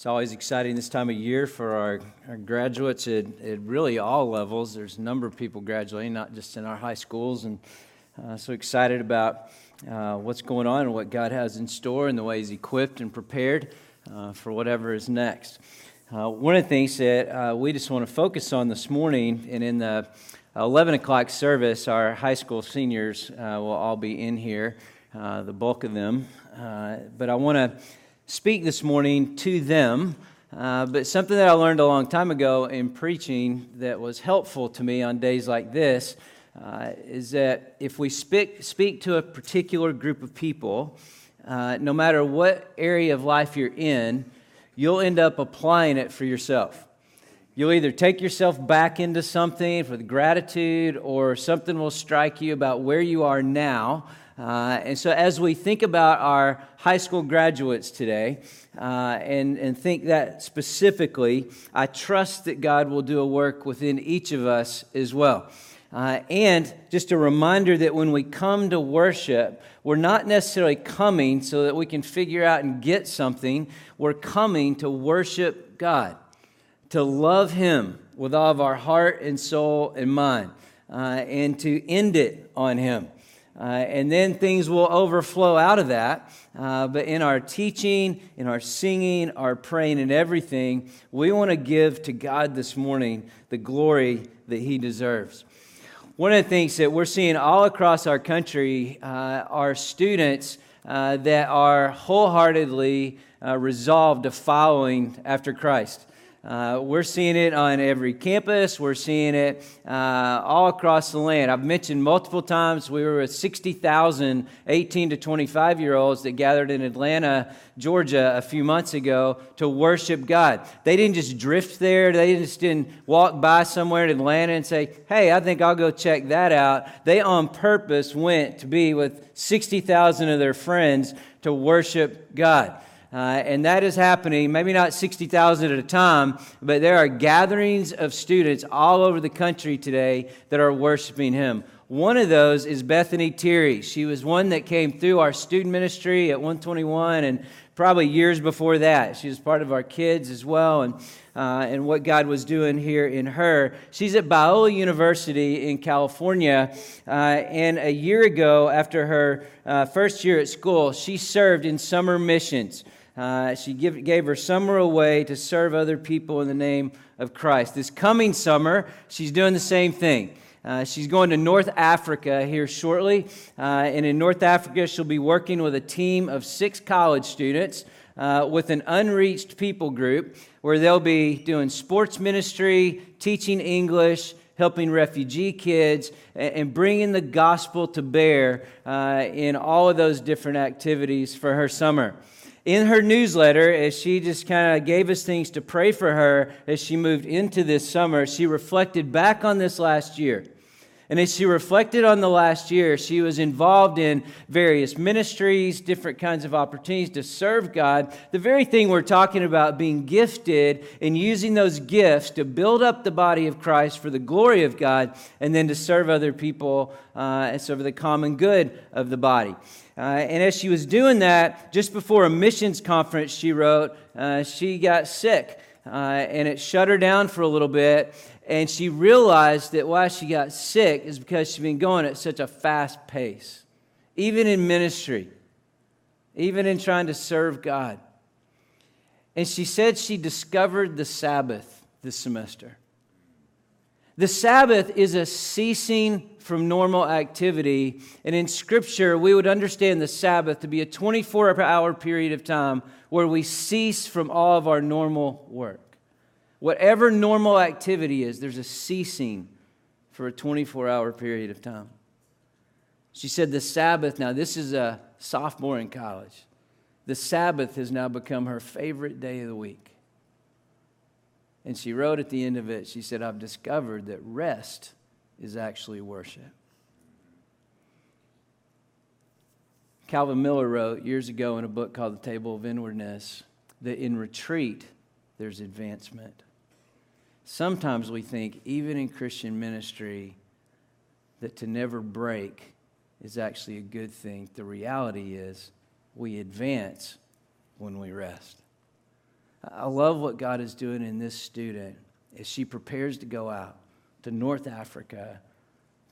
It's always exciting this time of year for our, our graduates at, at really all levels. There's a number of people graduating, not just in our high schools, and uh, so excited about uh, what's going on and what God has in store and the way He's equipped and prepared uh, for whatever is next. Uh, one of the things that uh, we just want to focus on this morning, and in the 11 o'clock service, our high school seniors uh, will all be in here, the bulk of them. but I want to speak this morning to them. Uh, but something that I learned a long time ago in preaching that was helpful to me on days like this uh, is that if we speak, speak to a particular group of people, uh, no matter what area of life you're in, you'll end up applying it for yourself. You'll either take yourself back into something with gratitude, or something will strike you about where you are now uh, and so, as we think about our high school graduates today uh, and, and think that specifically, I trust that God will do a work within each of us as well. Uh, and just a reminder that when we come to worship, we're not necessarily coming so that we can figure out and get something. We're coming to worship God, to love Him with all of our heart and soul and mind, uh, and to end it on Him. Uh, and then things will overflow out of that. Uh, but in our teaching, in our singing, our praying, and everything, we want to give to God this morning the glory that He deserves. One of the things that we're seeing all across our country uh, are students uh, that are wholeheartedly uh, resolved to following after Christ. Uh, we're seeing it on every campus. We're seeing it uh, all across the land. I've mentioned multiple times we were with 60,000 18 to 25 year olds that gathered in Atlanta, Georgia, a few months ago to worship God. They didn't just drift there, they just didn't walk by somewhere in Atlanta and say, hey, I think I'll go check that out. They on purpose went to be with 60,000 of their friends to worship God. Uh, and that is happening, maybe not 60,000 at a time, but there are gatherings of students all over the country today that are worshiping Him. One of those is Bethany Terry. She was one that came through our student ministry at 121 and probably years before that. She was part of our kids as well and, uh, and what God was doing here in her. She's at Biola University in California. Uh, and a year ago, after her uh, first year at school, she served in summer missions. Uh, she give, gave her summer away to serve other people in the name of Christ. This coming summer, she's doing the same thing. Uh, she's going to North Africa here shortly. Uh, and in North Africa, she'll be working with a team of six college students uh, with an unreached people group where they'll be doing sports ministry, teaching English, helping refugee kids, and bringing the gospel to bear uh, in all of those different activities for her summer in her newsletter, as she just kind of gave us things to pray for her as she moved into this summer, she reflected back on this last year. And as she reflected on the last year, she was involved in various ministries, different kinds of opportunities to serve God. The very thing we're talking about, being gifted and using those gifts to build up the body of Christ for the glory of God and then to serve other people uh, and serve the common good of the body. Uh, and as she was doing that, just before a missions conference she wrote, uh, she got sick. Uh, and it shut her down for a little bit. And she realized that why she got sick is because she'd been going at such a fast pace, even in ministry, even in trying to serve God. And she said she discovered the Sabbath this semester. The Sabbath is a ceasing from normal activity. And in Scripture, we would understand the Sabbath to be a 24 hour period of time where we cease from all of our normal work. Whatever normal activity is, there's a ceasing for a 24 hour period of time. She said the Sabbath, now this is a sophomore in college, the Sabbath has now become her favorite day of the week. And she wrote at the end of it, she said, I've discovered that rest is actually worship. Calvin Miller wrote years ago in a book called The Table of Inwardness that in retreat, there's advancement. Sometimes we think, even in Christian ministry, that to never break is actually a good thing. The reality is, we advance when we rest. I love what God is doing in this student as she prepares to go out to North Africa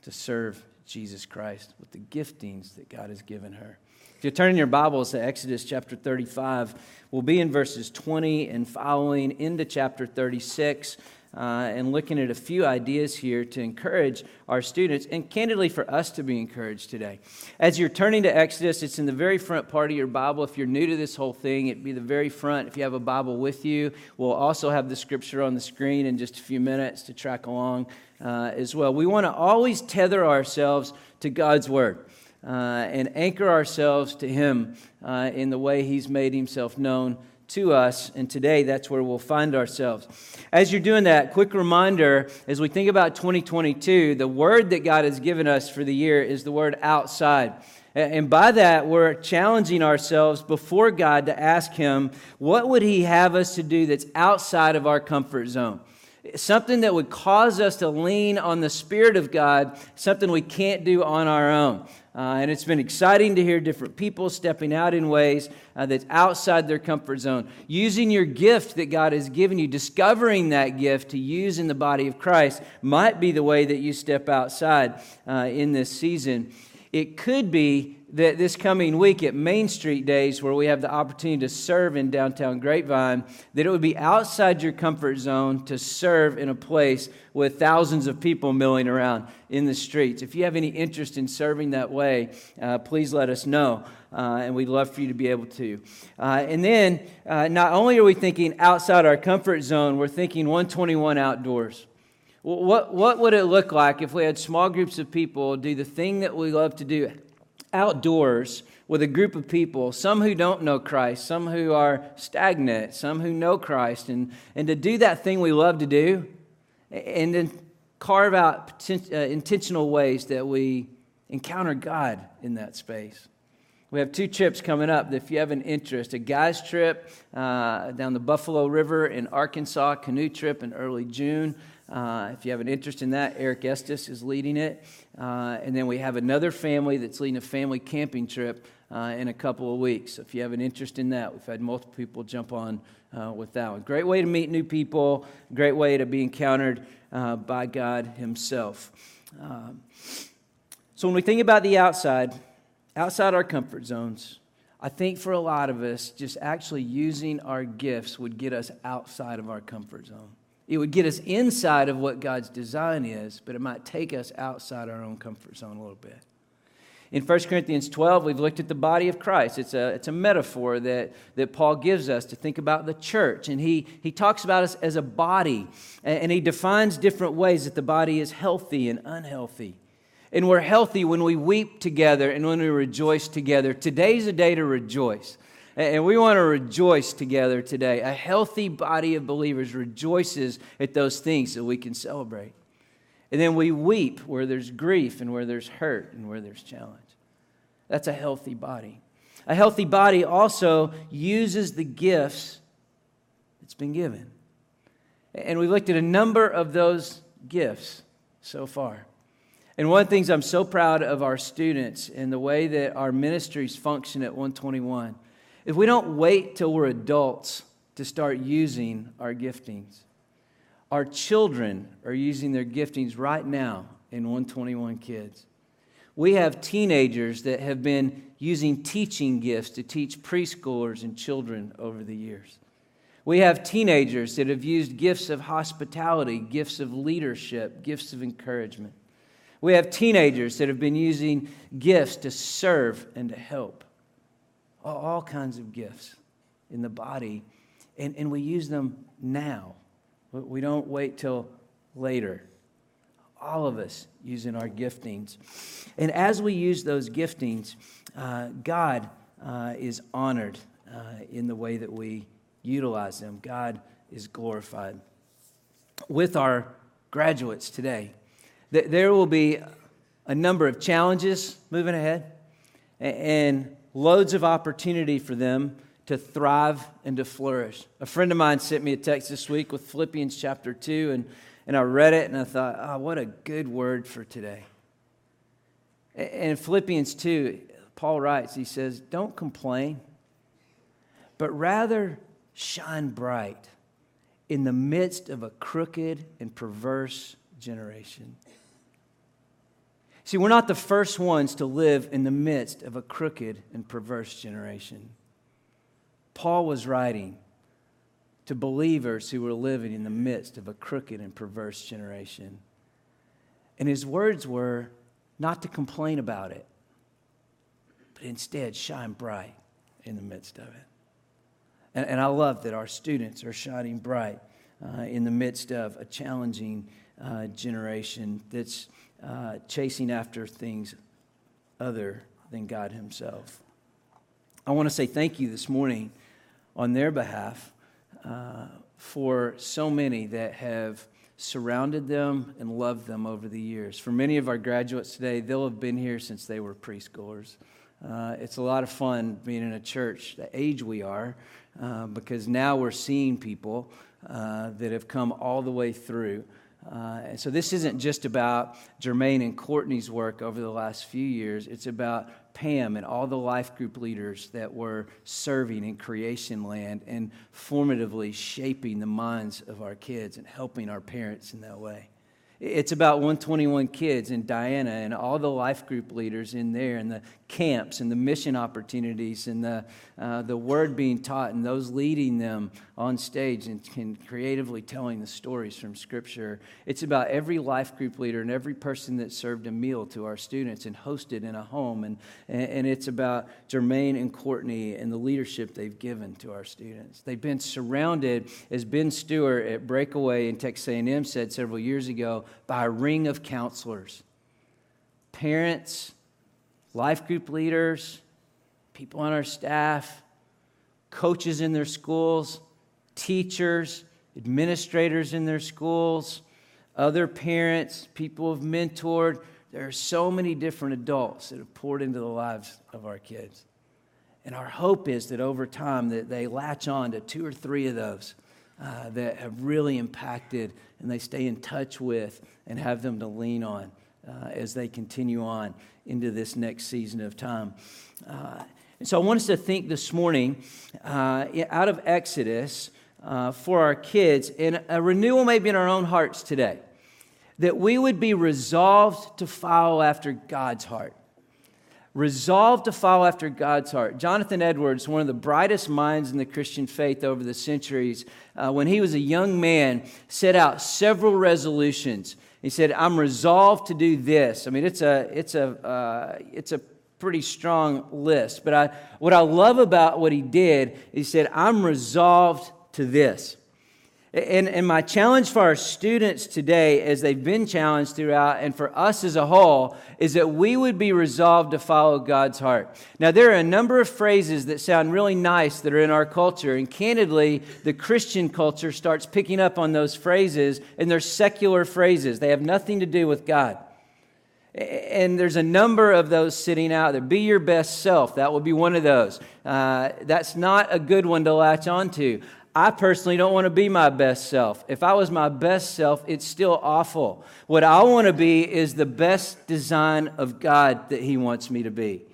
to serve Jesus Christ with the giftings that God has given her. If you turn in your Bibles to Exodus chapter 35, we'll be in verses 20 and following into chapter 36 uh, and looking at a few ideas here to encourage our students and candidly for us to be encouraged today. As you're turning to Exodus, it's in the very front part of your Bible. If you're new to this whole thing, it'd be the very front. If you have a Bible with you, we'll also have the scripture on the screen in just a few minutes to track along uh, as well. We want to always tether ourselves to God's Word. Uh, and anchor ourselves to Him uh, in the way He's made Himself known to us, and today that's where we'll find ourselves. As you're doing that, quick reminder as we think about 2022, the word that God has given us for the year is the word outside. And by that, we're challenging ourselves before God to ask Him, what would He have us to do that's outside of our comfort zone? Something that would cause us to lean on the Spirit of God, something we can't do on our own. Uh, and it's been exciting to hear different people stepping out in ways uh, that's outside their comfort zone. Using your gift that God has given you, discovering that gift to use in the body of Christ might be the way that you step outside uh, in this season. It could be that this coming week at Main Street Days, where we have the opportunity to serve in downtown Grapevine, that it would be outside your comfort zone to serve in a place with thousands of people milling around in the streets. If you have any interest in serving that way, uh, please let us know. Uh, and we'd love for you to be able to. Uh, and then, uh, not only are we thinking outside our comfort zone, we're thinking 121 outdoors. What, what would it look like if we had small groups of people do the thing that we love to do outdoors with a group of people, some who don't know Christ, some who are stagnant, some who know Christ, and, and to do that thing we love to do, and then carve out uh, intentional ways that we encounter God in that space. We have two trips coming up. If you have an interest, a guys trip uh, down the Buffalo River in Arkansas, canoe trip in early June. Uh, if you have an interest in that, Eric Estes is leading it. Uh, and then we have another family that's leading a family camping trip uh, in a couple of weeks. So if you have an interest in that, we've had multiple people jump on uh, with that one. Great way to meet new people, great way to be encountered uh, by God Himself. Um, so when we think about the outside, outside our comfort zones, I think for a lot of us, just actually using our gifts would get us outside of our comfort zone. It would get us inside of what God's design is, but it might take us outside our own comfort zone a little bit. In 1 Corinthians 12, we've looked at the body of Christ. It's a, it's a metaphor that, that Paul gives us to think about the church. And he, he talks about us as a body, and, and he defines different ways that the body is healthy and unhealthy. And we're healthy when we weep together and when we rejoice together. Today's a day to rejoice. And we want to rejoice together today. A healthy body of believers rejoices at those things that we can celebrate. And then we weep where there's grief and where there's hurt and where there's challenge. That's a healthy body. A healthy body also uses the gifts that's been given. And we looked at a number of those gifts so far. And one of the things I'm so proud of our students and the way that our ministries function at 121 if we don't wait till we're adults to start using our giftings, our children are using their giftings right now in 121 Kids. We have teenagers that have been using teaching gifts to teach preschoolers and children over the years. We have teenagers that have used gifts of hospitality, gifts of leadership, gifts of encouragement. We have teenagers that have been using gifts to serve and to help all kinds of gifts in the body, and, and we use them now. We don't wait till later. All of us using our giftings. And as we use those giftings, uh, God uh, is honored uh, in the way that we utilize them. God is glorified. With our graduates today, there will be a number of challenges moving ahead. And loads of opportunity for them to thrive and to flourish. A friend of mine sent me a text this week with Philippians chapter 2, and, and I read it and I thought, oh, what a good word for today. And in Philippians 2, Paul writes, he says, Don't complain, but rather shine bright in the midst of a crooked and perverse generation. See, we're not the first ones to live in the midst of a crooked and perverse generation. Paul was writing to believers who were living in the midst of a crooked and perverse generation. And his words were not to complain about it, but instead shine bright in the midst of it. And, and I love that our students are shining bright uh, in the midst of a challenging uh, generation that's uh, chasing after things other than God Himself. I want to say thank you this morning on their behalf uh, for so many that have surrounded them and loved them over the years. For many of our graduates today, they'll have been here since they were preschoolers. Uh, it's a lot of fun being in a church the age we are uh, because now we're seeing people uh, that have come all the way through. Uh, and so this isn't just about Jermaine and Courtney's work over the last few years. It's about Pam and all the life group leaders that were serving in creation land and formatively shaping the minds of our kids and helping our parents in that way. It's about 121 kids and Diana and all the life group leaders in there and the camps and the mission opportunities and the, uh, the word being taught and those leading them on stage and, and creatively telling the stories from Scripture. It's about every life group leader and every person that served a meal to our students and hosted in a home. And, and it's about Jermaine and Courtney and the leadership they've given to our students. They've been surrounded, as Ben Stewart at Breakaway in Texas A&M said several years ago, by a ring of counselors. Parents, life group leaders, people on our staff, coaches in their schools, teachers, administrators in their schools, other parents, people have mentored. There are so many different adults that have poured into the lives of our kids. And our hope is that over time that they latch on to two or three of those uh, that have really impacted and they stay in touch with and have them to lean on uh, as they continue on into this next season of time. Uh, and so I want us to think this morning uh, out of Exodus uh, for our kids, and a renewal maybe in our own hearts today, that we would be resolved to follow after God's heart. Resolved to follow after God's heart. Jonathan Edwards, one of the brightest minds in the Christian faith over the centuries, uh, when he was a young man, set out several resolutions he said, I'm resolved to do this. I mean, it's a, it's a, uh, it's a pretty strong list. But I, what I love about what he did, he said, I'm resolved to this. And, and my challenge for our students today, as they've been challenged throughout, and for us as a whole, is that we would be resolved to follow God's heart. Now, there are a number of phrases that sound really nice that are in our culture, and candidly, the Christian culture starts picking up on those phrases, and they're secular phrases. They have nothing to do with God. And there's a number of those sitting out there. Be your best self. That would be one of those. Uh, that's not a good one to latch onto. I personally don't want to be my best self. If I was my best self, it's still awful. What I want to be is the best design of God that He wants me to be.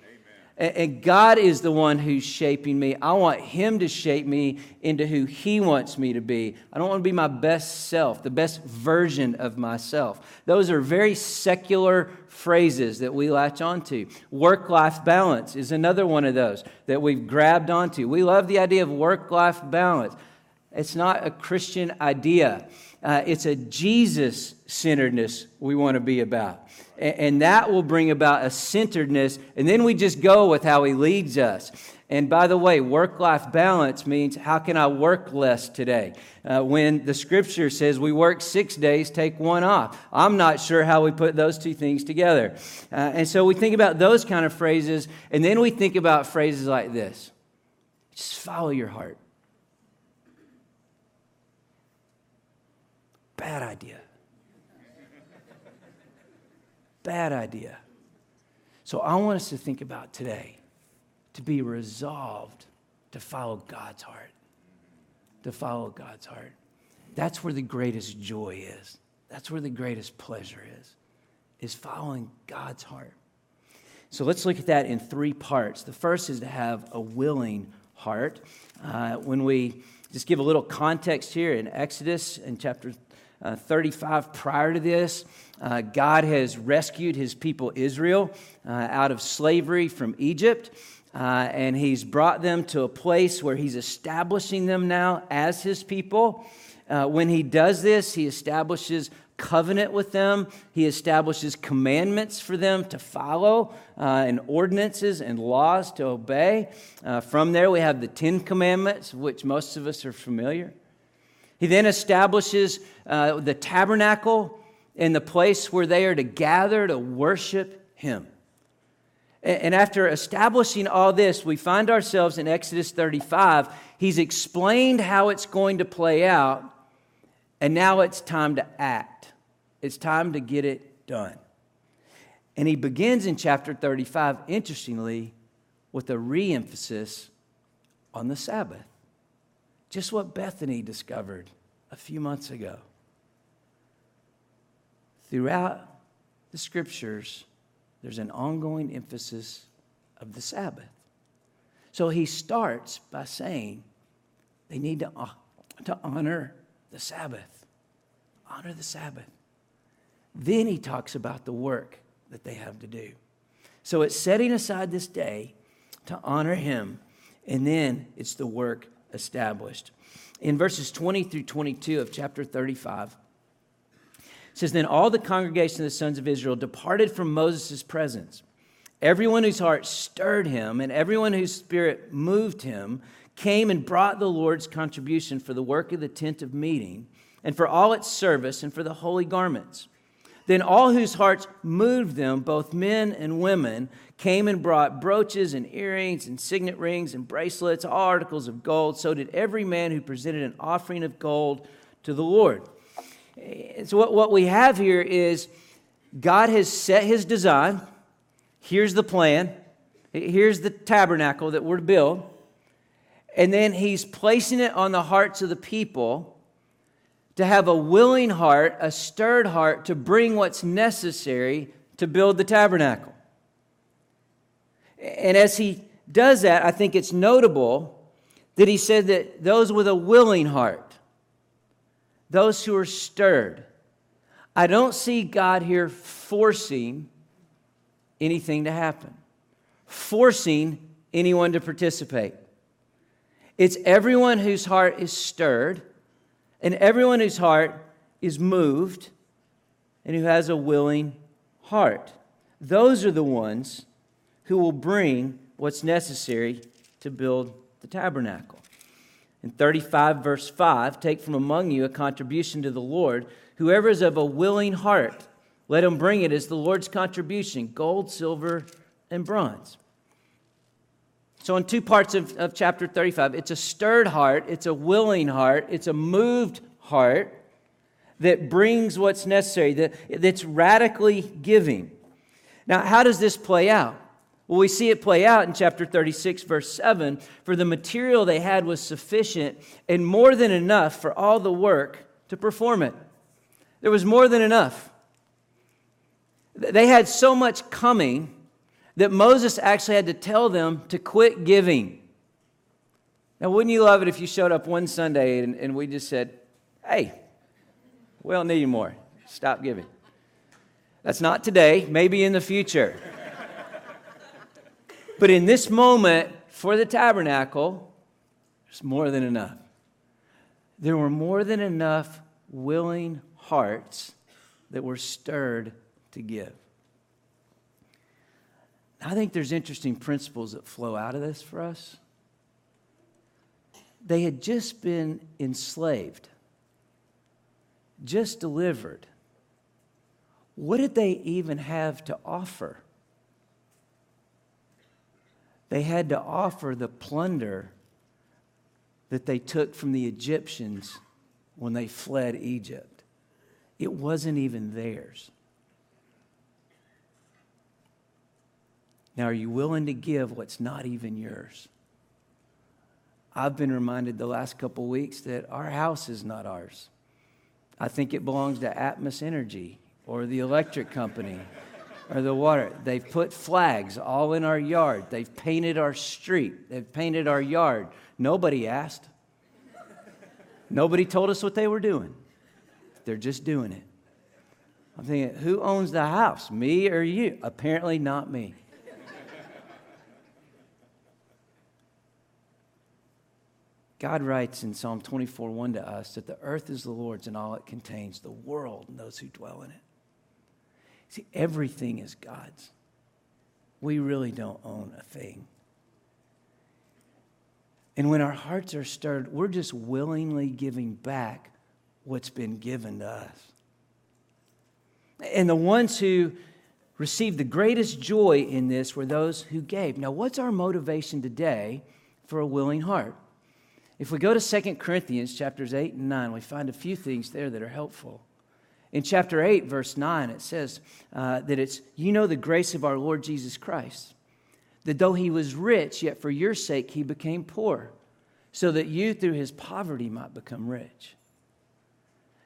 And God is the one who's shaping me. I want Him to shape me into who He wants me to be. I don't want to be my best self, the best version of myself. Those are very secular phrases that we latch onto. Work life balance is another one of those that we've grabbed onto. We love the idea of work life balance. It's not a Christian idea. Uh, it's a Jesus centeredness we want to be about. And, and that will bring about a centeredness, and then we just go with how He leads us. And by the way, work life balance means how can I work less today? Uh, when the scripture says we work six days, take one off. I'm not sure how we put those two things together. Uh, and so we think about those kind of phrases, and then we think about phrases like this just follow your heart. Bad idea. Bad idea. So I want us to think about today to be resolved to follow God's heart. To follow God's heart. That's where the greatest joy is. That's where the greatest pleasure is, is following God's heart. So let's look at that in three parts. The first is to have a willing heart. Uh, when we Just give a little context here in Exodus in chapter uh, 35 prior to this. Uh, God has rescued his people Israel uh, out of slavery from Egypt. Uh, and he's brought them to a place where he's establishing them now as his people. Uh, when he does this, he establishes covenant with them. He establishes commandments for them to follow uh, and ordinances and laws to obey. Uh, from there, we have the Ten Commandments, which most of us are familiar. He then establishes uh, the tabernacle in the place where they are to gather to worship him. And after establishing all this, we find ourselves in Exodus 35. He's explained how it's going to play out, and now it's time to act. It's time to get it done. And he begins in chapter 35, interestingly, with a re emphasis on the Sabbath. Just what Bethany discovered a few months ago. Throughout the scriptures, there's an ongoing emphasis of the Sabbath. So he starts by saying they need to, to honor the Sabbath. Honor the Sabbath. Then he talks about the work that they have to do. So it's setting aside this day to honor him, and then it's the work established. In verses 20 through 22 of chapter 35, says, Then all the congregation of the sons of Israel departed from Moses' presence. Everyone whose heart stirred him and everyone whose spirit moved him came and brought the Lord's contribution for the work of the tent of meeting and for all its service and for the holy garments. Then all whose hearts moved them, both men and women, came and brought brooches and earrings and signet rings and bracelets, all articles of gold. So did every man who presented an offering of gold to the Lord. So, what, what we have here is God has set his design. Here's the plan. Here's the tabernacle that we're to build. And then he's placing it on the hearts of the people to have a willing heart, a stirred heart to bring what's necessary to build the tabernacle. And as he does that, I think it's notable that he said that those with a willing heart, those who are stirred. I don't see God here forcing anything to happen, forcing anyone to participate. It's everyone whose heart is stirred and everyone whose heart is moved and who has a willing heart. Those are the ones who will bring what's necessary to build the tabernacle. In 35, verse 5, take from among you a contribution to the Lord. Whoever is of a willing heart, let him bring it as the Lord's contribution gold, silver, and bronze. So, in two parts of, of chapter 35, it's a stirred heart, it's a willing heart, it's a moved heart that brings what's necessary, that, that's radically giving. Now, how does this play out? Well, we see it play out in chapter 36, verse 7. For the material they had was sufficient and more than enough for all the work to perform it. There was more than enough. They had so much coming that Moses actually had to tell them to quit giving. Now, wouldn't you love it if you showed up one Sunday and, and we just said, hey, we don't need you more. Stop giving. That's not today, maybe in the future. But in this moment, for the tabernacle, there's more than enough. There were more than enough willing hearts that were stirred to give. I think there's interesting principles that flow out of this for us. They had just been enslaved, just delivered. What did they even have to offer? They had to offer the plunder that they took from the Egyptians when they fled Egypt. It wasn't even theirs. Now, are you willing to give what's not even yours? I've been reminded the last couple weeks that our house is not ours. I think it belongs to Atmos Energy or the electric company or the water. They've put flags all in our yard. They've painted our street. They've painted our yard. Nobody asked. Nobody told us what they were doing. They're just doing it. I'm thinking, who owns the house, me or you? Apparently, not me. God writes in Psalm 24 1 to us that the earth is the Lord's and all it contains, the world and those who dwell in it. See, everything is God's. We really don't own a thing. And when our hearts are stirred, we're just willingly giving back what's been given to us. And the ones who received the greatest joy in this were those who gave. Now, what's our motivation today for a willing heart? If we go to 2 Corinthians chapters 8 and 9, we find a few things there that are helpful. In chapter 8, verse 9, it says uh, that it's, you know, the grace of our Lord Jesus Christ, that though he was rich, yet for your sake he became poor, so that you through his poverty might become rich.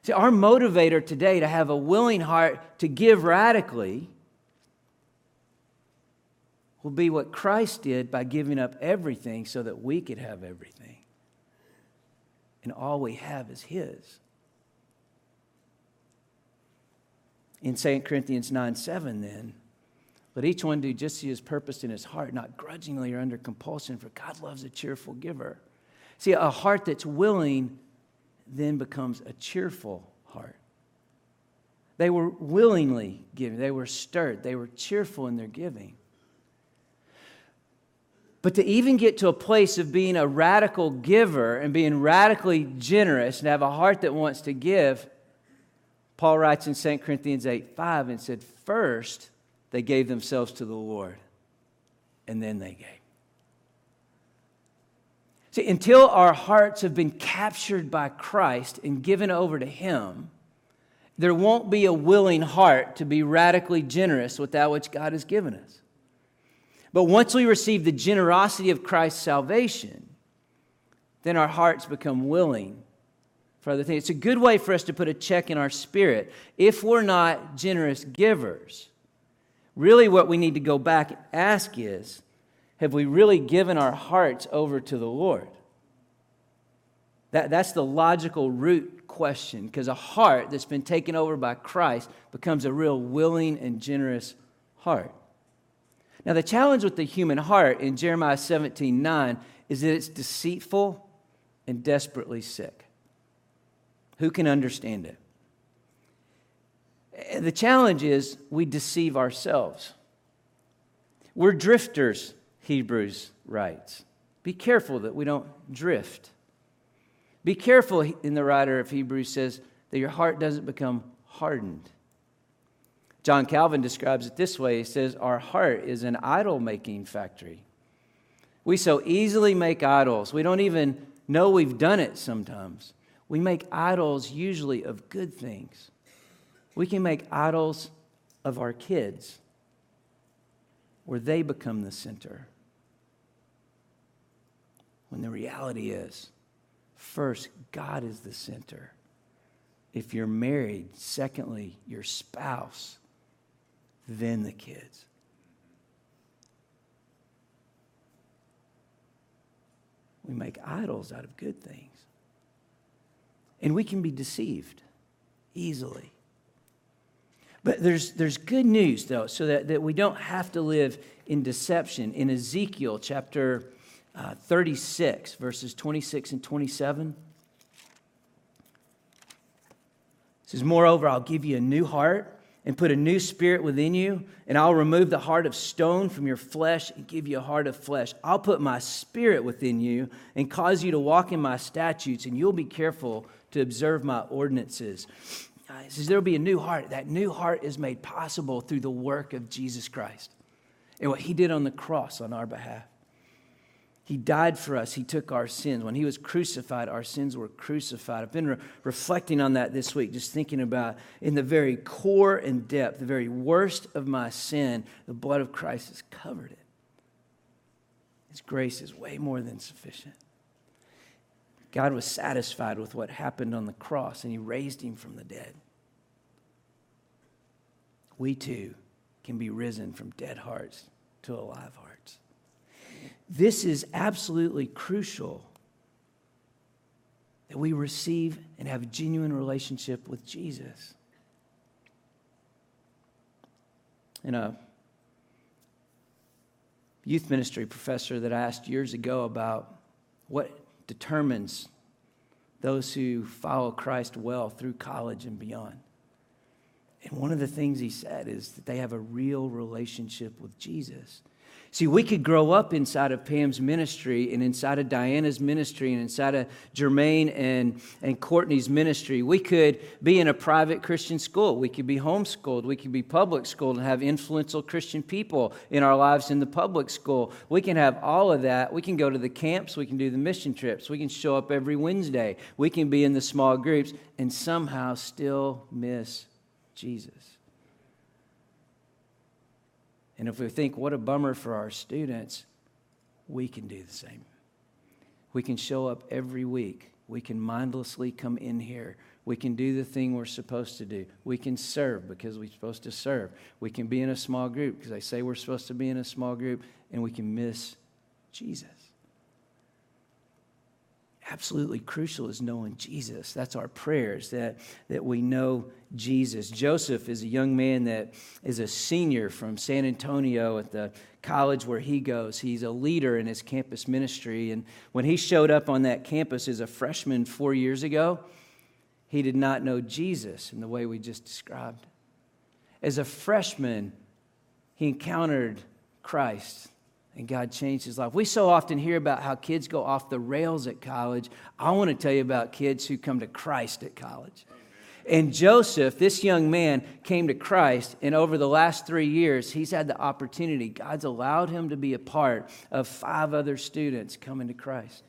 See, our motivator today to have a willing heart to give radically will be what Christ did by giving up everything so that we could have everything. And all we have is His. In 2 Corinthians 9 7, then, let each one do just as he has purposed in his heart, not grudgingly or under compulsion, for God loves a cheerful giver. See, a heart that's willing then becomes a cheerful heart. They were willingly giving, they were stirred, they were cheerful in their giving. But to even get to a place of being a radical giver and being radically generous and have a heart that wants to give, Paul writes in 2 Corinthians 8 5 and said, First, they gave themselves to the Lord, and then they gave. See, until our hearts have been captured by Christ and given over to Him, there won't be a willing heart to be radically generous with that which God has given us. But once we receive the generosity of Christ's salvation, then our hearts become willing for other things. It's a good way for us to put a check in our spirit. If we're not generous givers, really what we need to go back and ask is have we really given our hearts over to the Lord? That, that's the logical root question because a heart that's been taken over by Christ becomes a real willing and generous heart. Now, the challenge with the human heart in Jeremiah 17 9 is that it's deceitful and desperately sick. Who can understand it? The challenge is we deceive ourselves. We're drifters Hebrews writes. Be careful that we don't drift. Be careful, in the writer of Hebrews says, that your heart doesn't become hardened. John Calvin describes it this way he says, Our heart is an idol making factory. We so easily make idols, we don't even know we've done it sometimes. We make idols usually of good things. We can make idols of our kids where they become the center. When the reality is, first, God is the center. If you're married, secondly, your spouse, then the kids. We make idols out of good things. And we can be deceived easily. But there's, there's good news, though, so that, that we don't have to live in deception. In Ezekiel chapter uh, 36, verses 26 and 27, it says, Moreover, I'll give you a new heart and put a new spirit within you, and I'll remove the heart of stone from your flesh and give you a heart of flesh. I'll put my spirit within you and cause you to walk in my statutes, and you'll be careful to observe my ordinances. Uh, says there'll be a new heart. That new heart is made possible through the work of Jesus Christ and what he did on the cross on our behalf. He died for us. He took our sins. When he was crucified, our sins were crucified. I've been re- reflecting on that this week, just thinking about in the very core and depth, the very worst of my sin, the blood of Christ has covered it. His grace is way more than sufficient. God was satisfied with what happened on the cross, and He raised Him from the dead. We too can be risen from dead hearts to alive hearts. This is absolutely crucial that we receive and have a genuine relationship with Jesus. In a youth ministry professor that I asked years ago about what determines those who follow Christ well through college and beyond. And one of the things he said is that they have a real relationship with Jesus. See, we could grow up inside of Pam's ministry and inside of Diana's ministry and inside of Jermaine and, and Courtney's ministry. We could be in a private Christian school. We could be homeschooled. We could be public schooled and have influential Christian people in our lives in the public school. We can have all of that. We can go to the camps. We can do the mission trips. We can show up every Wednesday. We can be in the small groups and somehow still miss Jesus. And if we think, what a bummer for our students, we can do the same. We can show up every week. We can mindlessly come in here. We can do the thing we're supposed to do. We can serve because we're supposed to serve. We can be in a small group because they say we're supposed to be in a small group, and we can miss Jesus absolutely crucial is knowing Jesus. That's our prayers, that, that we know Jesus. Joseph is a young man that is a senior from San Antonio at the college where he goes. He's a leader in his campus ministry. And when he showed up on that campus as a freshman four years ago, he did not know Jesus in the way we just described. As a freshman, he encountered Christ and God changed his life. We so often hear about how kids go off the rails at college. I want to tell you about kids who come to Christ at college. And Joseph, this young man, came to Christ, and over the last three years, he's had the opportunity. God's allowed him to be a part of five other students coming to Christ.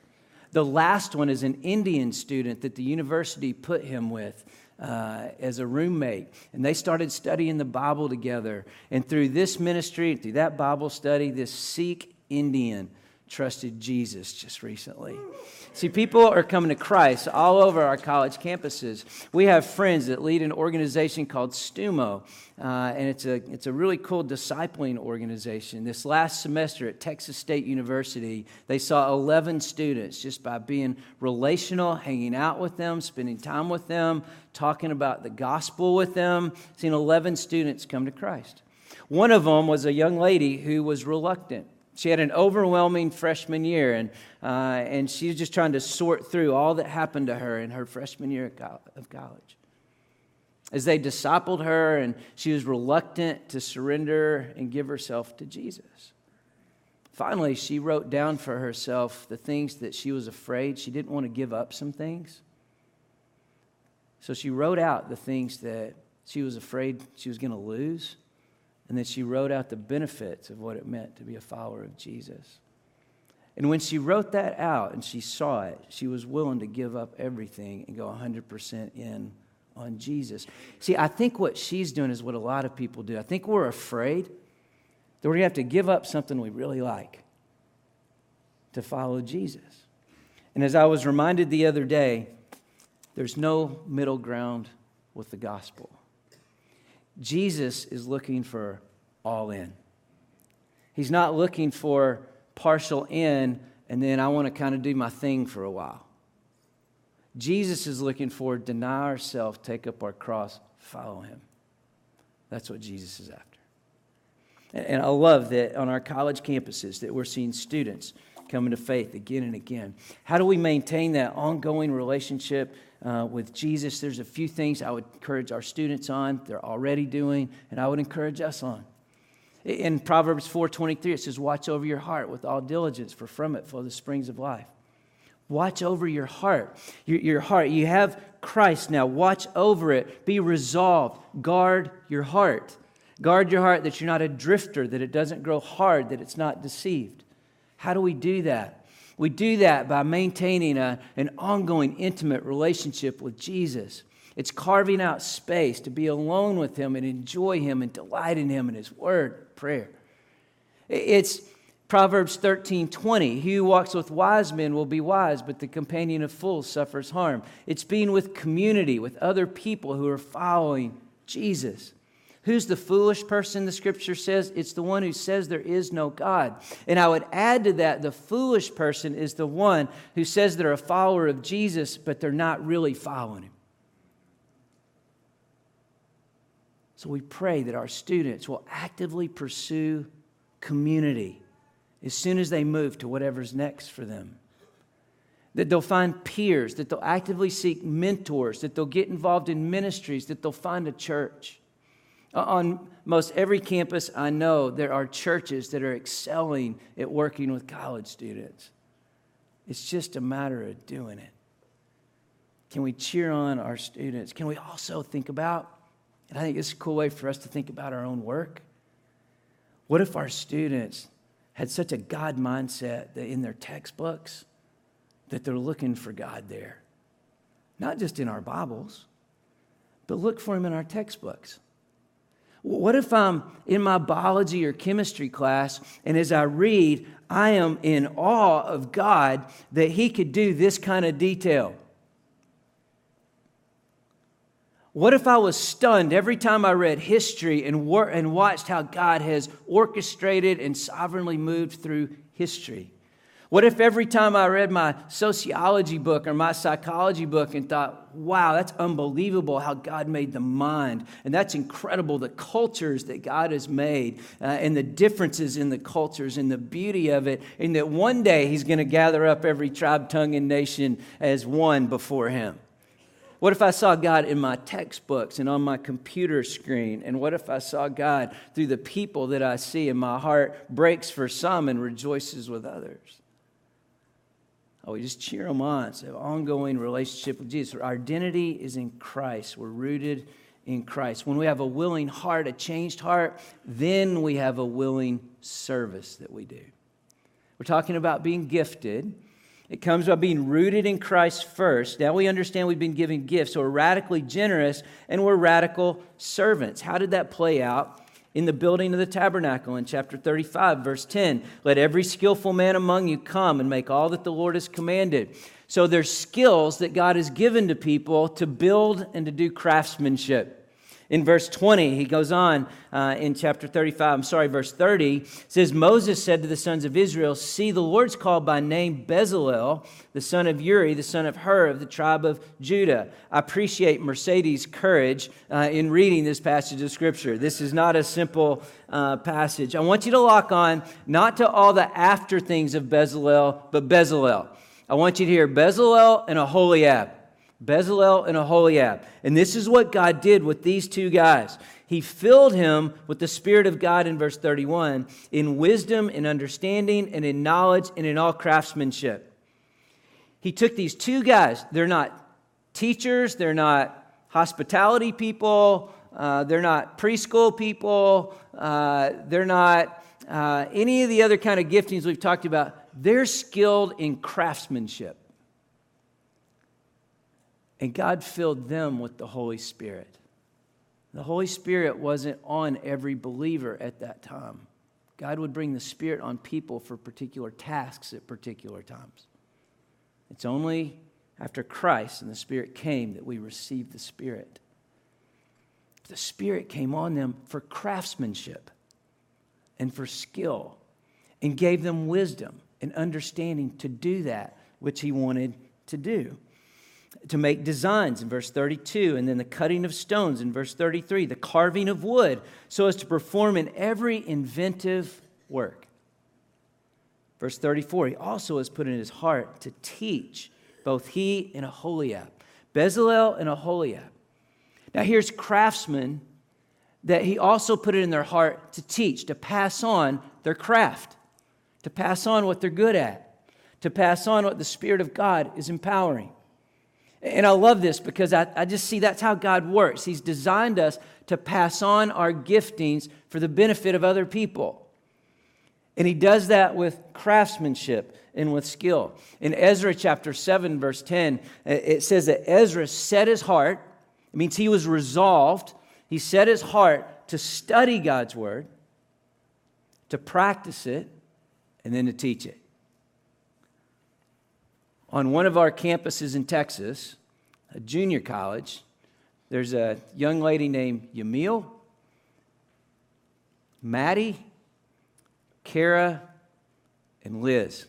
The last one is an Indian student that the university put him with uh, as a roommate. And they started studying the Bible together. And through this ministry, through that Bible study, this Sikh Indian trusted Jesus just recently. See, people are coming to Christ all over our college campuses. We have friends that lead an organization called STUMO, uh, and it's a, it's a really cool discipling organization. This last semester at Texas State University, they saw 11 students just by being relational, hanging out with them, spending time with them, talking about the gospel with them, seeing 11 students come to Christ. One of them was a young lady who was reluctant. She had an overwhelming freshman year, and, uh, and she was just trying to sort through all that happened to her in her freshman year of college. As they discipled her, and she was reluctant to surrender and give herself to Jesus. Finally, she wrote down for herself the things that she was afraid. She didn't want to give up some things. So she wrote out the things that she was afraid she was going to lose. And then she wrote out the benefits of what it meant to be a follower of Jesus. And when she wrote that out and she saw it, she was willing to give up everything and go 100% in on Jesus. See, I think what she's doing is what a lot of people do. I think we're afraid that we're going to have to give up something we really like to follow Jesus. And as I was reminded the other day, there's no middle ground with the gospel. Jesus is looking for all in. He's not looking for partial in and then I want to kind of do my thing for a while. Jesus is looking for deny ourselves, take up our cross, follow him. That's what Jesus is after. And I love that on our college campuses that we're seeing students coming to faith again and again. How do we maintain that ongoing relationship uh, with Jesus, there's a few things I would encourage our students on. They're already doing, and I would encourage us on. In Proverbs 4:23, it says, "Watch over your heart with all diligence, for from it flow the springs of life." Watch over your heart. Your, your heart. You have Christ now. Watch over it. Be resolved. Guard your heart. Guard your heart that you're not a drifter, that it doesn't grow hard, that it's not deceived. How do we do that? We do that by maintaining a, an ongoing, intimate relationship with Jesus. It's carving out space to be alone with Him and enjoy Him and delight in Him and His Word, prayer. It's Proverbs 13 20. He who walks with wise men will be wise, but the companion of fools suffers harm. It's being with community, with other people who are following Jesus. Who's the foolish person, the scripture says? It's the one who says there is no God. And I would add to that the foolish person is the one who says they're a follower of Jesus, but they're not really following him. So we pray that our students will actively pursue community as soon as they move to whatever's next for them. That they'll find peers, that they'll actively seek mentors, that they'll get involved in ministries, that they'll find a church. Uh, on most every campus I know, there are churches that are excelling at working with college students. It's just a matter of doing it. Can we cheer on our students? Can we also think about and I think it's a cool way for us to think about our own work. What if our students had such a God mindset that in their textbooks that they're looking for God there? Not just in our Bibles, but look for him in our textbooks. What if I'm in my biology or chemistry class and as I read, I am in awe of God that He could do this kind of detail? What if I was stunned every time I read history and, wor- and watched how God has orchestrated and sovereignly moved through history? What if every time I read my sociology book or my psychology book and thought, wow, that's unbelievable how God made the mind. And that's incredible, the cultures that God has made uh, and the differences in the cultures and the beauty of it. And that one day He's going to gather up every tribe, tongue, and nation as one before Him. What if I saw God in my textbooks and on my computer screen? And what if I saw God through the people that I see and my heart breaks for some and rejoices with others? Oh, we just cheer them on. It's an ongoing relationship with Jesus. Our identity is in Christ. We're rooted in Christ. When we have a willing heart, a changed heart, then we have a willing service that we do. We're talking about being gifted. It comes by being rooted in Christ first. Now we understand we've been given gifts, so we're radically generous and we're radical servants. How did that play out? In the building of the tabernacle in chapter 35, verse 10, let every skillful man among you come and make all that the Lord has commanded. So there's skills that God has given to people to build and to do craftsmanship. In verse 20, he goes on uh, in chapter 35, I'm sorry, verse 30, says, Moses said to the sons of Israel, See, the Lord's called by name Bezalel, the son of Uri, the son of Hur, of the tribe of Judah. I appreciate Mercedes' courage uh, in reading this passage of Scripture. This is not a simple uh, passage. I want you to lock on not to all the after things of Bezalel, but Bezalel. I want you to hear Bezalel and Aholiab. Bezalel and Aholiab. And this is what God did with these two guys. He filled him with the Spirit of God in verse 31 in wisdom, in understanding, and in knowledge, and in all craftsmanship. He took these two guys. They're not teachers, they're not hospitality people, uh, they're not preschool people, uh, they're not uh, any of the other kind of giftings we've talked about. They're skilled in craftsmanship. And God filled them with the Holy Spirit. The Holy Spirit wasn't on every believer at that time. God would bring the Spirit on people for particular tasks at particular times. It's only after Christ and the Spirit came that we received the Spirit. The Spirit came on them for craftsmanship and for skill and gave them wisdom and understanding to do that which He wanted to do to make designs in verse 32, and then the cutting of stones in verse 33, the carving of wood, so as to perform in every inventive work. Verse 34, he also has put in his heart to teach, both he and Aholiab, Bezalel and Aholiab. Now here's craftsmen that he also put it in their heart to teach, to pass on their craft, to pass on what they're good at, to pass on what the Spirit of God is empowering. And I love this because I, I just see that's how God works. He's designed us to pass on our giftings for the benefit of other people. And He does that with craftsmanship and with skill. In Ezra chapter 7, verse 10, it says that Ezra set his heart, it means he was resolved, he set his heart to study God's word, to practice it, and then to teach it on one of our campuses in Texas, a junior college, there's a young lady named Yamil, Maddie, Kara, and Liz.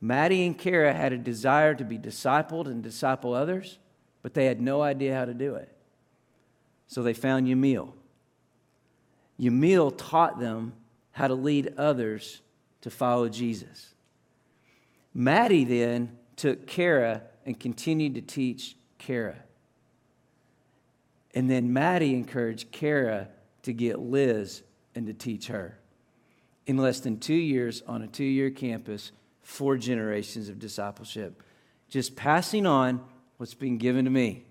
Maddie and Kara had a desire to be discipled and disciple others, but they had no idea how to do it. So they found Yamil. Yamil taught them how to lead others to follow Jesus. Maddie then took Kara and continued to teach Kara. And then Maddie encouraged Kara to get Liz and to teach her. In less than two years on a two year campus, four generations of discipleship. Just passing on what's been given to me.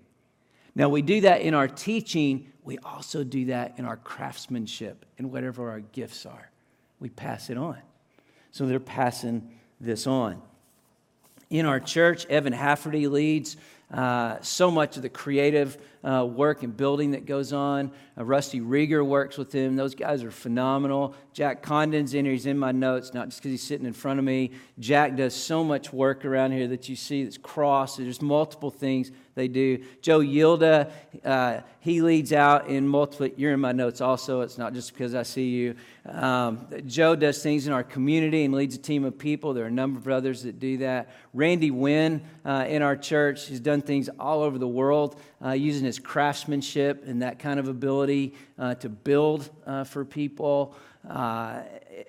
Now, we do that in our teaching, we also do that in our craftsmanship and whatever our gifts are. We pass it on. So they're passing this on. In our church, Evan Hafferty leads uh, so much of the creative uh, work and building that goes on. Uh, Rusty Rieger works with him. Those guys are phenomenal. Jack Condon's in here. He's in my notes, not just because he's sitting in front of me. Jack does so much work around here that you see that's cross. There's multiple things they do. Joe Yilda, uh, he leads out in multiple, you're in my notes also. It's not just because I see you. Um, Joe does things in our community and leads a team of people. There are a number of others that do that. Randy Wynn uh, in our church has done things all over the world uh, using his craftsmanship and that kind of ability uh, to build uh, for people. Uh,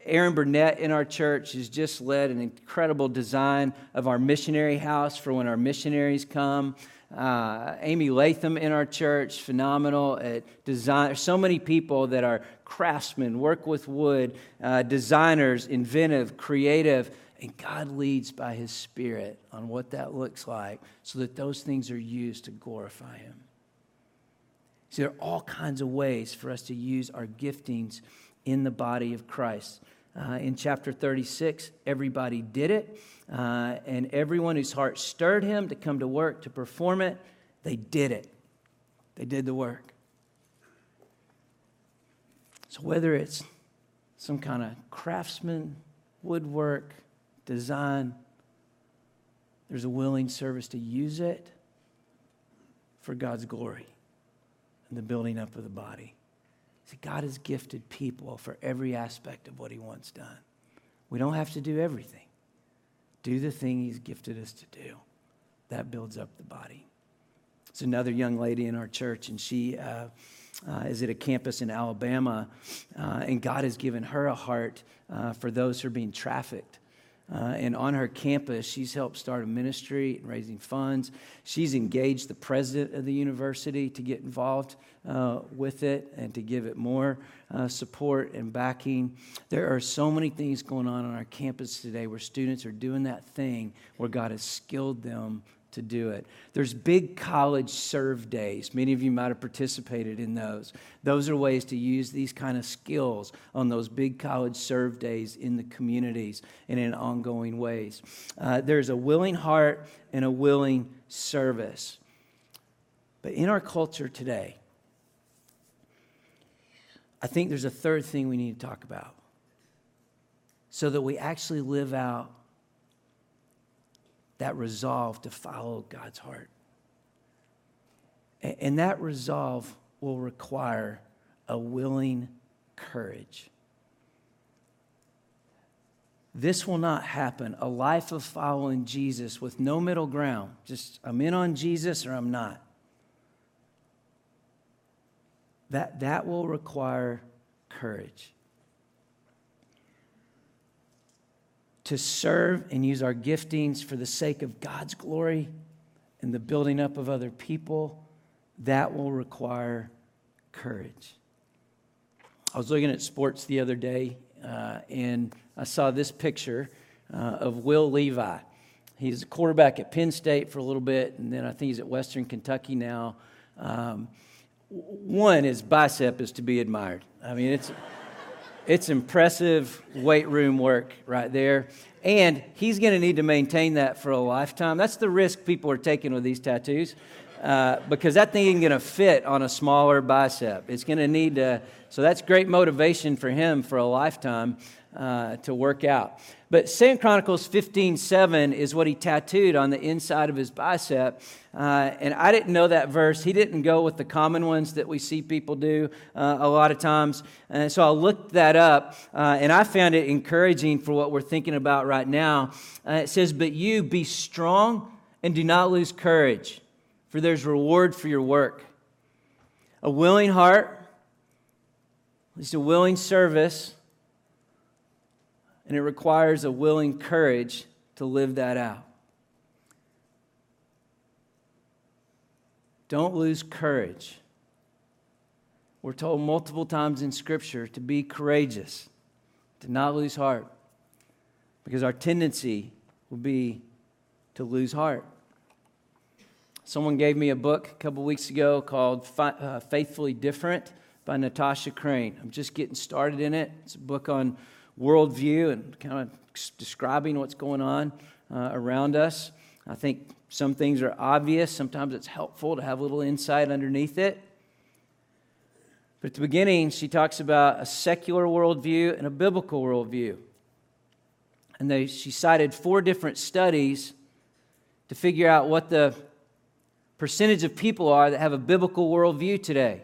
Aaron Burnett in our church has just led an incredible design of our missionary house for when our missionaries come. Uh, Amy Latham in our church, phenomenal at design. There's so many people that are craftsmen, work with wood, uh, designers, inventive, creative, and God leads by His Spirit on what that looks like so that those things are used to glorify Him. See, there are all kinds of ways for us to use our giftings in the body of Christ. Uh, in chapter 36, everybody did it, uh, and everyone whose heart stirred him to come to work to perform it, they did it. They did the work. So, whether it's some kind of craftsman, woodwork, design, there's a willing service to use it for God's glory and the building up of the body. See, God has gifted people for every aspect of what He wants done. We don't have to do everything. Do the thing He's gifted us to do. That builds up the body. It's another young lady in our church, and she uh, uh, is at a campus in Alabama, uh, and God has given her a heart uh, for those who are being trafficked. Uh, and on her campus, she's helped start a ministry and raising funds. She's engaged the president of the university to get involved uh, with it and to give it more uh, support and backing. There are so many things going on on our campus today where students are doing that thing where God has skilled them to do it. There's big college serve days. Many of you might have participated in those. Those are ways to use these kind of skills on those big college serve days in the communities and in ongoing ways. Uh, there's a willing heart and a willing service. But in our culture today, I think there's a third thing we need to talk about so that we actually live out that resolve to follow God's heart. And that resolve will require a willing courage. This will not happen. A life of following Jesus with no middle ground. Just, I'm in on Jesus or I'm not. That, that will require courage. To serve and use our giftings for the sake of God's glory and the building up of other people, that will require courage. I was looking at sports the other day uh, and I saw this picture uh, of Will Levis. He's a quarterback at Penn State for a little bit, and then I think he's at Western Kentucky now. Um, one, his bicep is to be admired. I mean, it's it's impressive weight room work right there. And he's going to need to maintain that for a lifetime. That's the risk people are taking with these tattoos. Uh, because that thing ain't going to fit on a smaller bicep. It's going to need to, so that's great motivation for him for a lifetime uh, to work out. But 2 Chronicles 15 7 is what he tattooed on the inside of his bicep. Uh, and I didn't know that verse. He didn't go with the common ones that we see people do uh, a lot of times. And so I looked that up, uh, and I found it encouraging for what we're thinking about right now. Uh, it says, But you be strong and do not lose courage, for there's reward for your work. A willing heart, least a willing service, and it requires a willing courage to live that out. Don't lose courage. We're told multiple times in Scripture to be courageous, to not lose heart, because our tendency will be to lose heart. Someone gave me a book a couple weeks ago called uh, Faithfully Different by Natasha Crain. I'm just getting started in it. It's a book on worldview and kind of describing what's going on uh, around us. I think some things are obvious. Sometimes it's helpful to have a little insight underneath it. But at the beginning, she talks about a secular worldview and a biblical worldview. And they, she cited four different studies to figure out what the percentage of people are that have a biblical worldview today.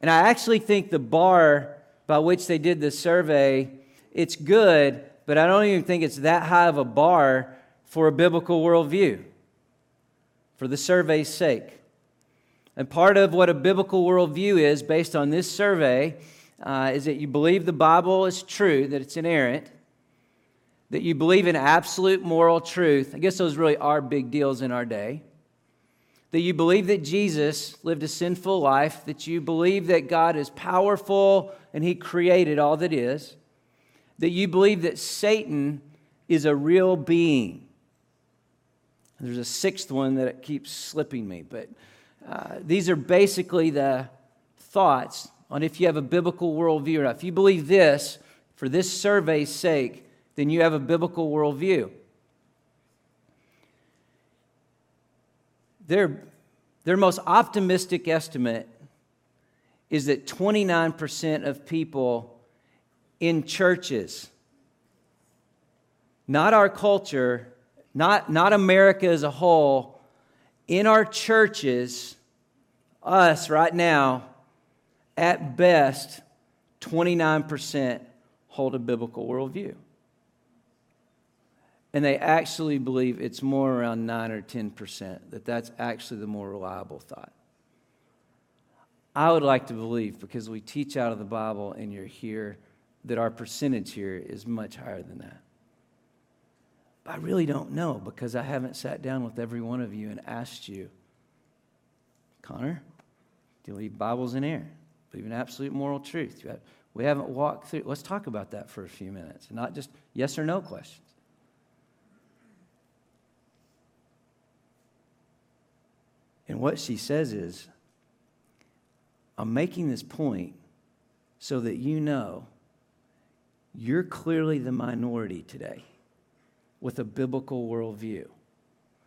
And I actually think the bar by which they did the survey, it's good, but I don't even think it's that high of a bar for a biblical worldview, for the survey's sake. And part of what a biblical worldview is, based on this survey, uh, is that you believe the Bible is true, that it's inerrant, that you believe in absolute moral truth. I guess those really are big deals in our day that you believe that Jesus lived a sinful life, that you believe that God is powerful and he created all that is, that you believe that Satan is a real being. There's a sixth one that keeps slipping me, but uh, these are basically the thoughts on if you have a biblical worldview or not. If you believe this, for this survey's sake, then you have a biblical worldview. Their, their most optimistic estimate is that 29% of people in churches, not our culture, not, not America as a whole, in our churches, us right now, at best, 29% hold a biblical worldview and they actually believe it's more around 9 or 10%, that that's actually the more reliable thought. I would like to believe, because we teach out of the Bible and you're here, that our percentage here is much higher than that. But I really don't know because I haven't sat down with every one of you and asked you, Connor, do you believe Bible's in air? Believe in absolute moral truth? We haven't walked through. Let's talk about that for a few minutes, not just yes or no questions. And what she says is, I'm making this point so that you know you're clearly the minority today with a biblical worldview.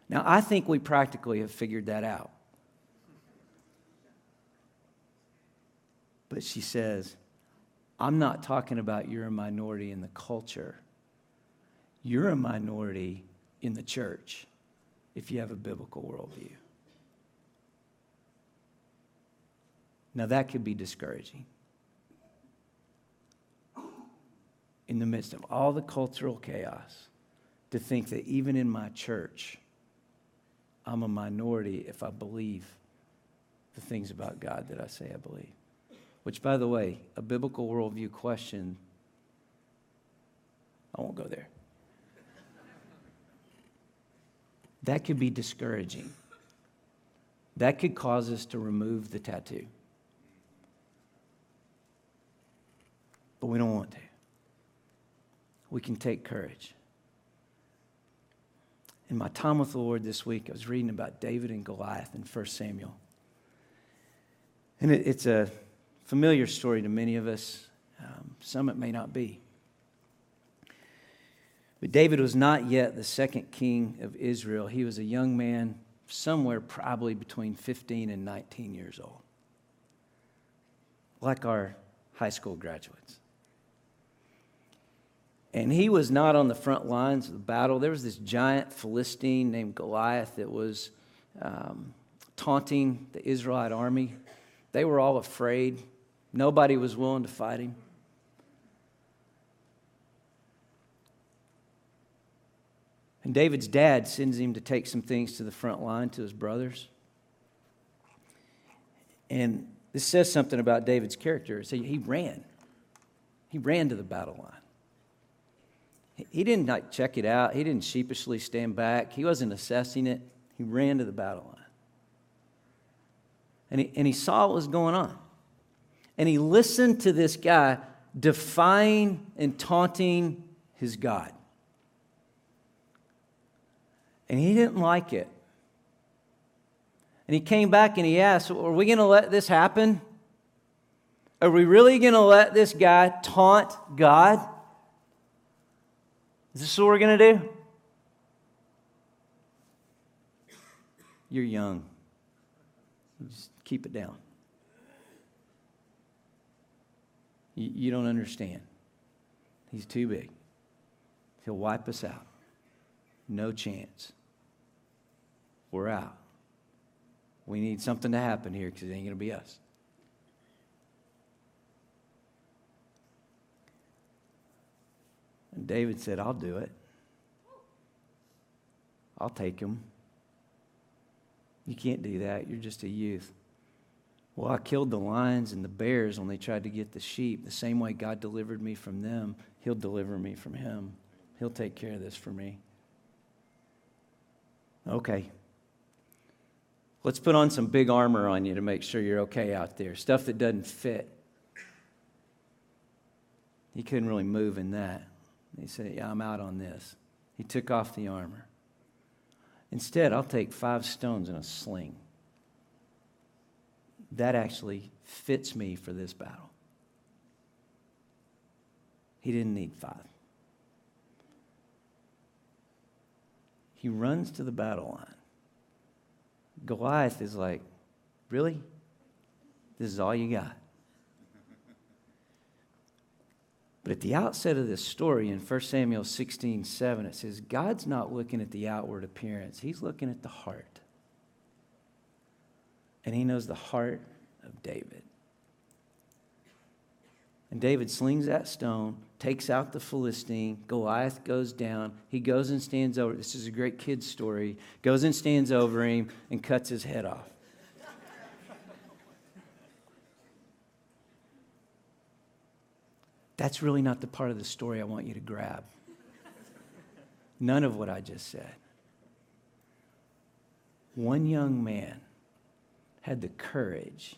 Now, I think we practically have figured that out. But she says, I'm not talking about you're a minority in the culture. You're a minority in the church if you have a biblical worldview. Now, that could be discouraging. In the midst of all the cultural chaos, to think that even in my church, I'm a minority if I believe the things about God that I say I believe. Which, by the way, a biblical worldview question, I won't go there. That could be discouraging. That could cause us to remove the tattoo. But we don't want to. We can take courage. In my time with the Lord this week, I was reading about David and Goliath in 1 Samuel. And it, it's a familiar story to many of us, um, some it may not be. But David was not yet the second king of Israel. He was a young man, somewhere probably between 15 and 19 years old, like our high school graduates. And he was not on the front lines of the battle. There was this giant Philistine named Goliath that was um, taunting the Israelite army. They were all afraid. Nobody was willing to fight him. And David's dad sends him to take some things to the front line to his brothers. And this says something about David's character. So he ran. He ran to the battle line. He didn't like check it out. He didn't sheepishly stand back. He wasn't assessing it. He ran to the battle line. And he, and he saw what was going on. And he listened to this guy defying and taunting his God. And he didn't like it. And he came back and he asked, Are we going to let this happen? Are we really going to let this guy taunt God? Is this what we're going to do? You're young. Just keep it down. You, you don't understand. He's too big. He'll wipe us out. No chance. We're out. We need something to happen here because it ain't going to be us. And David said, I'll do it. I'll take him. You can't do that. You're just a youth. Well, I killed the lions and the bears when they tried to get the sheep. The same way God delivered me from them, He'll deliver me from Him. He'll take care of this for me. Okay. Let's put on some big armor on you to make sure you're okay out there. Stuff that doesn't fit. He couldn't really move in that. He said, Yeah, I'm out on this. He took off the armor. Instead, I'll take five stones and a sling. That actually fits me for this battle. He didn't need five. He runs to the battle line. Goliath is like, Really? This is all you got? But at the outset of this story in 1 Samuel 16 7, it says, God's not looking at the outward appearance, He's looking at the heart. And He knows the heart of David. And David slings that stone, takes out the Philistine. Goliath goes down. He goes and stands over. This is a great kid's story. Goes and stands over him and cuts his head off. That's really not the part of the story I want you to grab. None of what I just said. One young man had the courage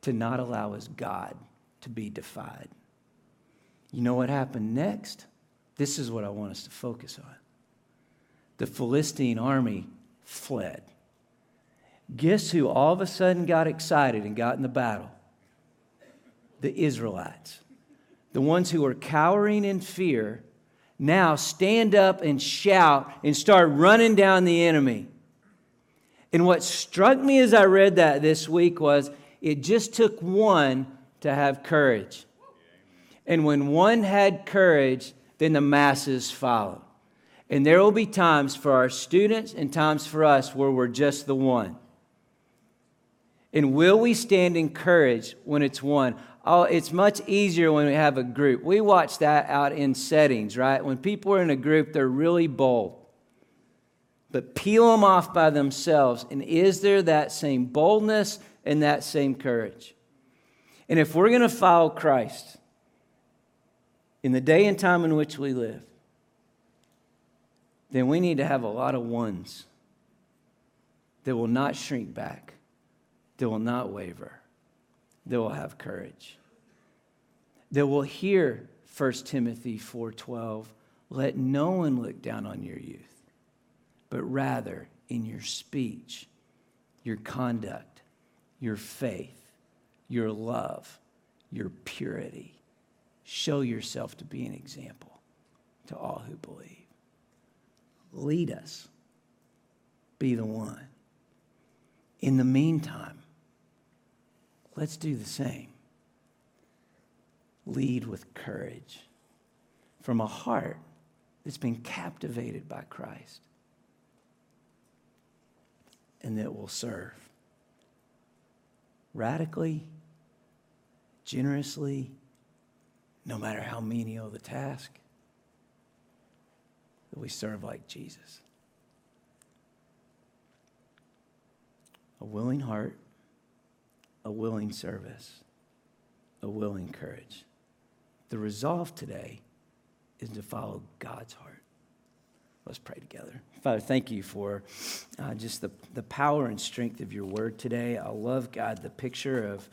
to not allow his God to be defied. You know what happened next? This is what I want us to focus on. The Philistine army fled. Guess who all of a sudden got excited and got in the battle? The Israelites the ones who are cowering in fear, now stand up and shout and start running down the enemy. And what struck me as I read that this week was it just took one to have courage. And when one had courage, then the masses followed. And there will be times for our students and times for us where we're just the one. And will we stand in courage when it's one? Oh, it's much easier when we have a group. We watch that out in settings, right? When people are in a group, they're really bold. But peel them off by themselves. And is there that same boldness and that same courage? And if we're going to follow Christ in the day and time in which we live, then we need to have a lot of ones that will not shrink back, that will not waver, that will have courage that will hear 1 Timothy 4:12, let no one look down on your youth, but rather in your speech, your conduct, your faith, your love, your purity, show yourself to be an example to all who believe. Lead us. Be the one. In the meantime, let's do the same. Lead with courage from a heart that's been captivated by Christ and that will serve radically, generously, no matter how menial the task, that we serve like Jesus. A willing heart, a willing service, a willing courage. The resolve today is to follow God's heart. Let's pray together. Father, thank you for uh, just the, the power and strength of your word today. I love, God, the picture of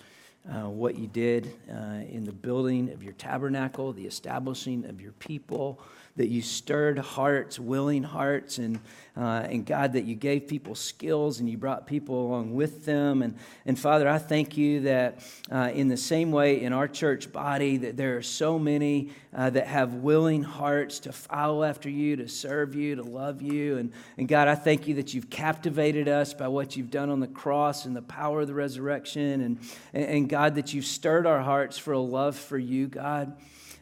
uh, what you did uh, in the building of your tabernacle, the establishing of your people that you stirred hearts, willing hearts, and, uh, and God, that you gave people skills and you brought people along with them. And, and Father, I thank you that uh, in the same way in our church body, that there are so many uh, that have willing hearts to follow after you, to serve you, to love you. And, and God, I thank you that you've captivated us by what you've done on the cross and the power of the resurrection. And, and God, that you've stirred our hearts for a love for you, God.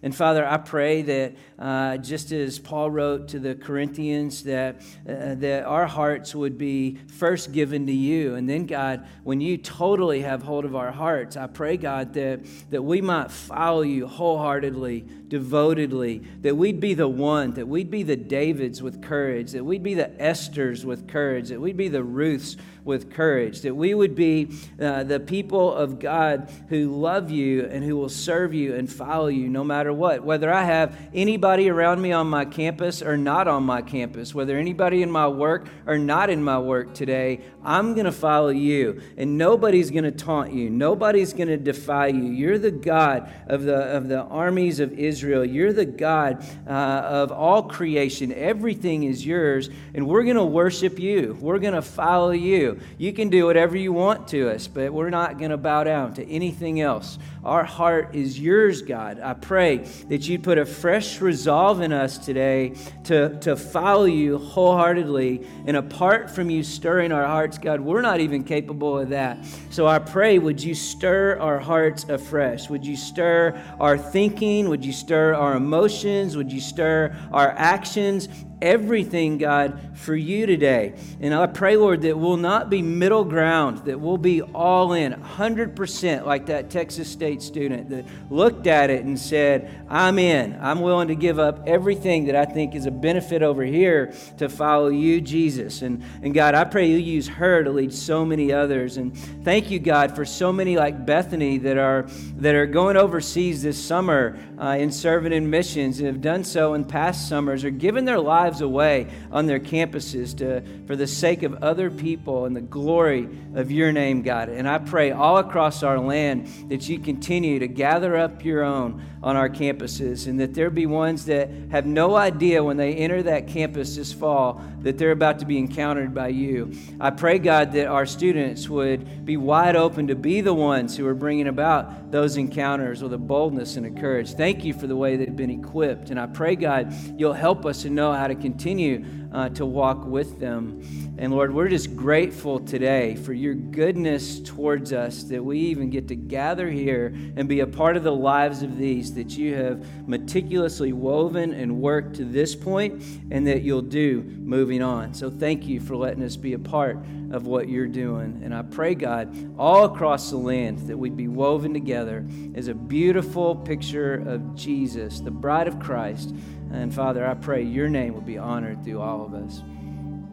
And Father, I pray that uh, just as Paul wrote to the Corinthians, that, uh, that our hearts would be first given to you. And then, God, when you totally have hold of our hearts, I pray, God, that, that we might follow you wholeheartedly, devotedly, that we'd be the one, that we'd be the Davids with courage, that we'd be the Esthers with courage, that we'd be the Ruths with courage, that we would be uh, the people of God who love you and who will serve you and follow you no matter what. Whether I have anybody around me on my campus or not on my campus, whether anybody in my work or not in my work today, I'm going to follow you. And nobody's going to taunt you, nobody's going to defy you. You're the God of the, of the armies of Israel, you're the God uh, of all creation. Everything is yours, and we're going to worship you, we're going to follow you. You can do whatever you want to us, but we're not going to bow down to anything else. Our heart is yours, God. I pray that you'd put a fresh resolve in us today to, to follow you wholeheartedly. And apart from you stirring our hearts, God, we're not even capable of that. So I pray, would you stir our hearts afresh? Would you stir our thinking? Would you stir our emotions? Would you stir our actions? Everything, God, for you today. And I pray, Lord, that we'll not be middle ground, that we'll be all in, 100% like that Texas State student that looked at it and said, I'm in. I'm willing to give up everything that I think is a benefit over here to follow you, Jesus. And, and God, I pray you use her to lead so many others. And thank you, God, for so many like Bethany that are, that are going overseas this summer uh, in serving in missions and have done so in past summers or given their lives lives away on their campuses to, for the sake of other people and the glory of your name, God. And I pray all across our land that you continue to gather up your own on our campuses and that there be ones that have no idea when they enter that campus this fall that they're about to be encountered by you. I pray, God, that our students would be wide open to be the ones who are bringing about those encounters with a boldness and a courage. Thank you for the way they've been equipped. And I pray, God, you'll help us to know how to continue uh, to walk with them. And Lord, we're just grateful today for your goodness towards us that we even get to gather here and be a part of the lives of these that you have meticulously woven and worked to this point and that you'll do moving on. So thank you for letting us be a part of what you're doing. And I pray, God, all across the land that we'd be woven together as a beautiful picture of Jesus, the bride of Christ. And Father, I pray your name will be honored through all of us.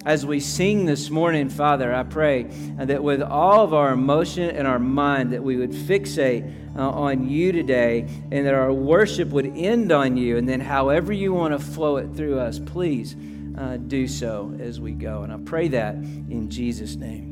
As we sing this morning, Father, I pray that with all of our emotion and our mind, that we would fixate uh, on you today and that our worship would end on you. And then, however you want to flow it through us, please uh, do so as we go. And I pray that in Jesus' name.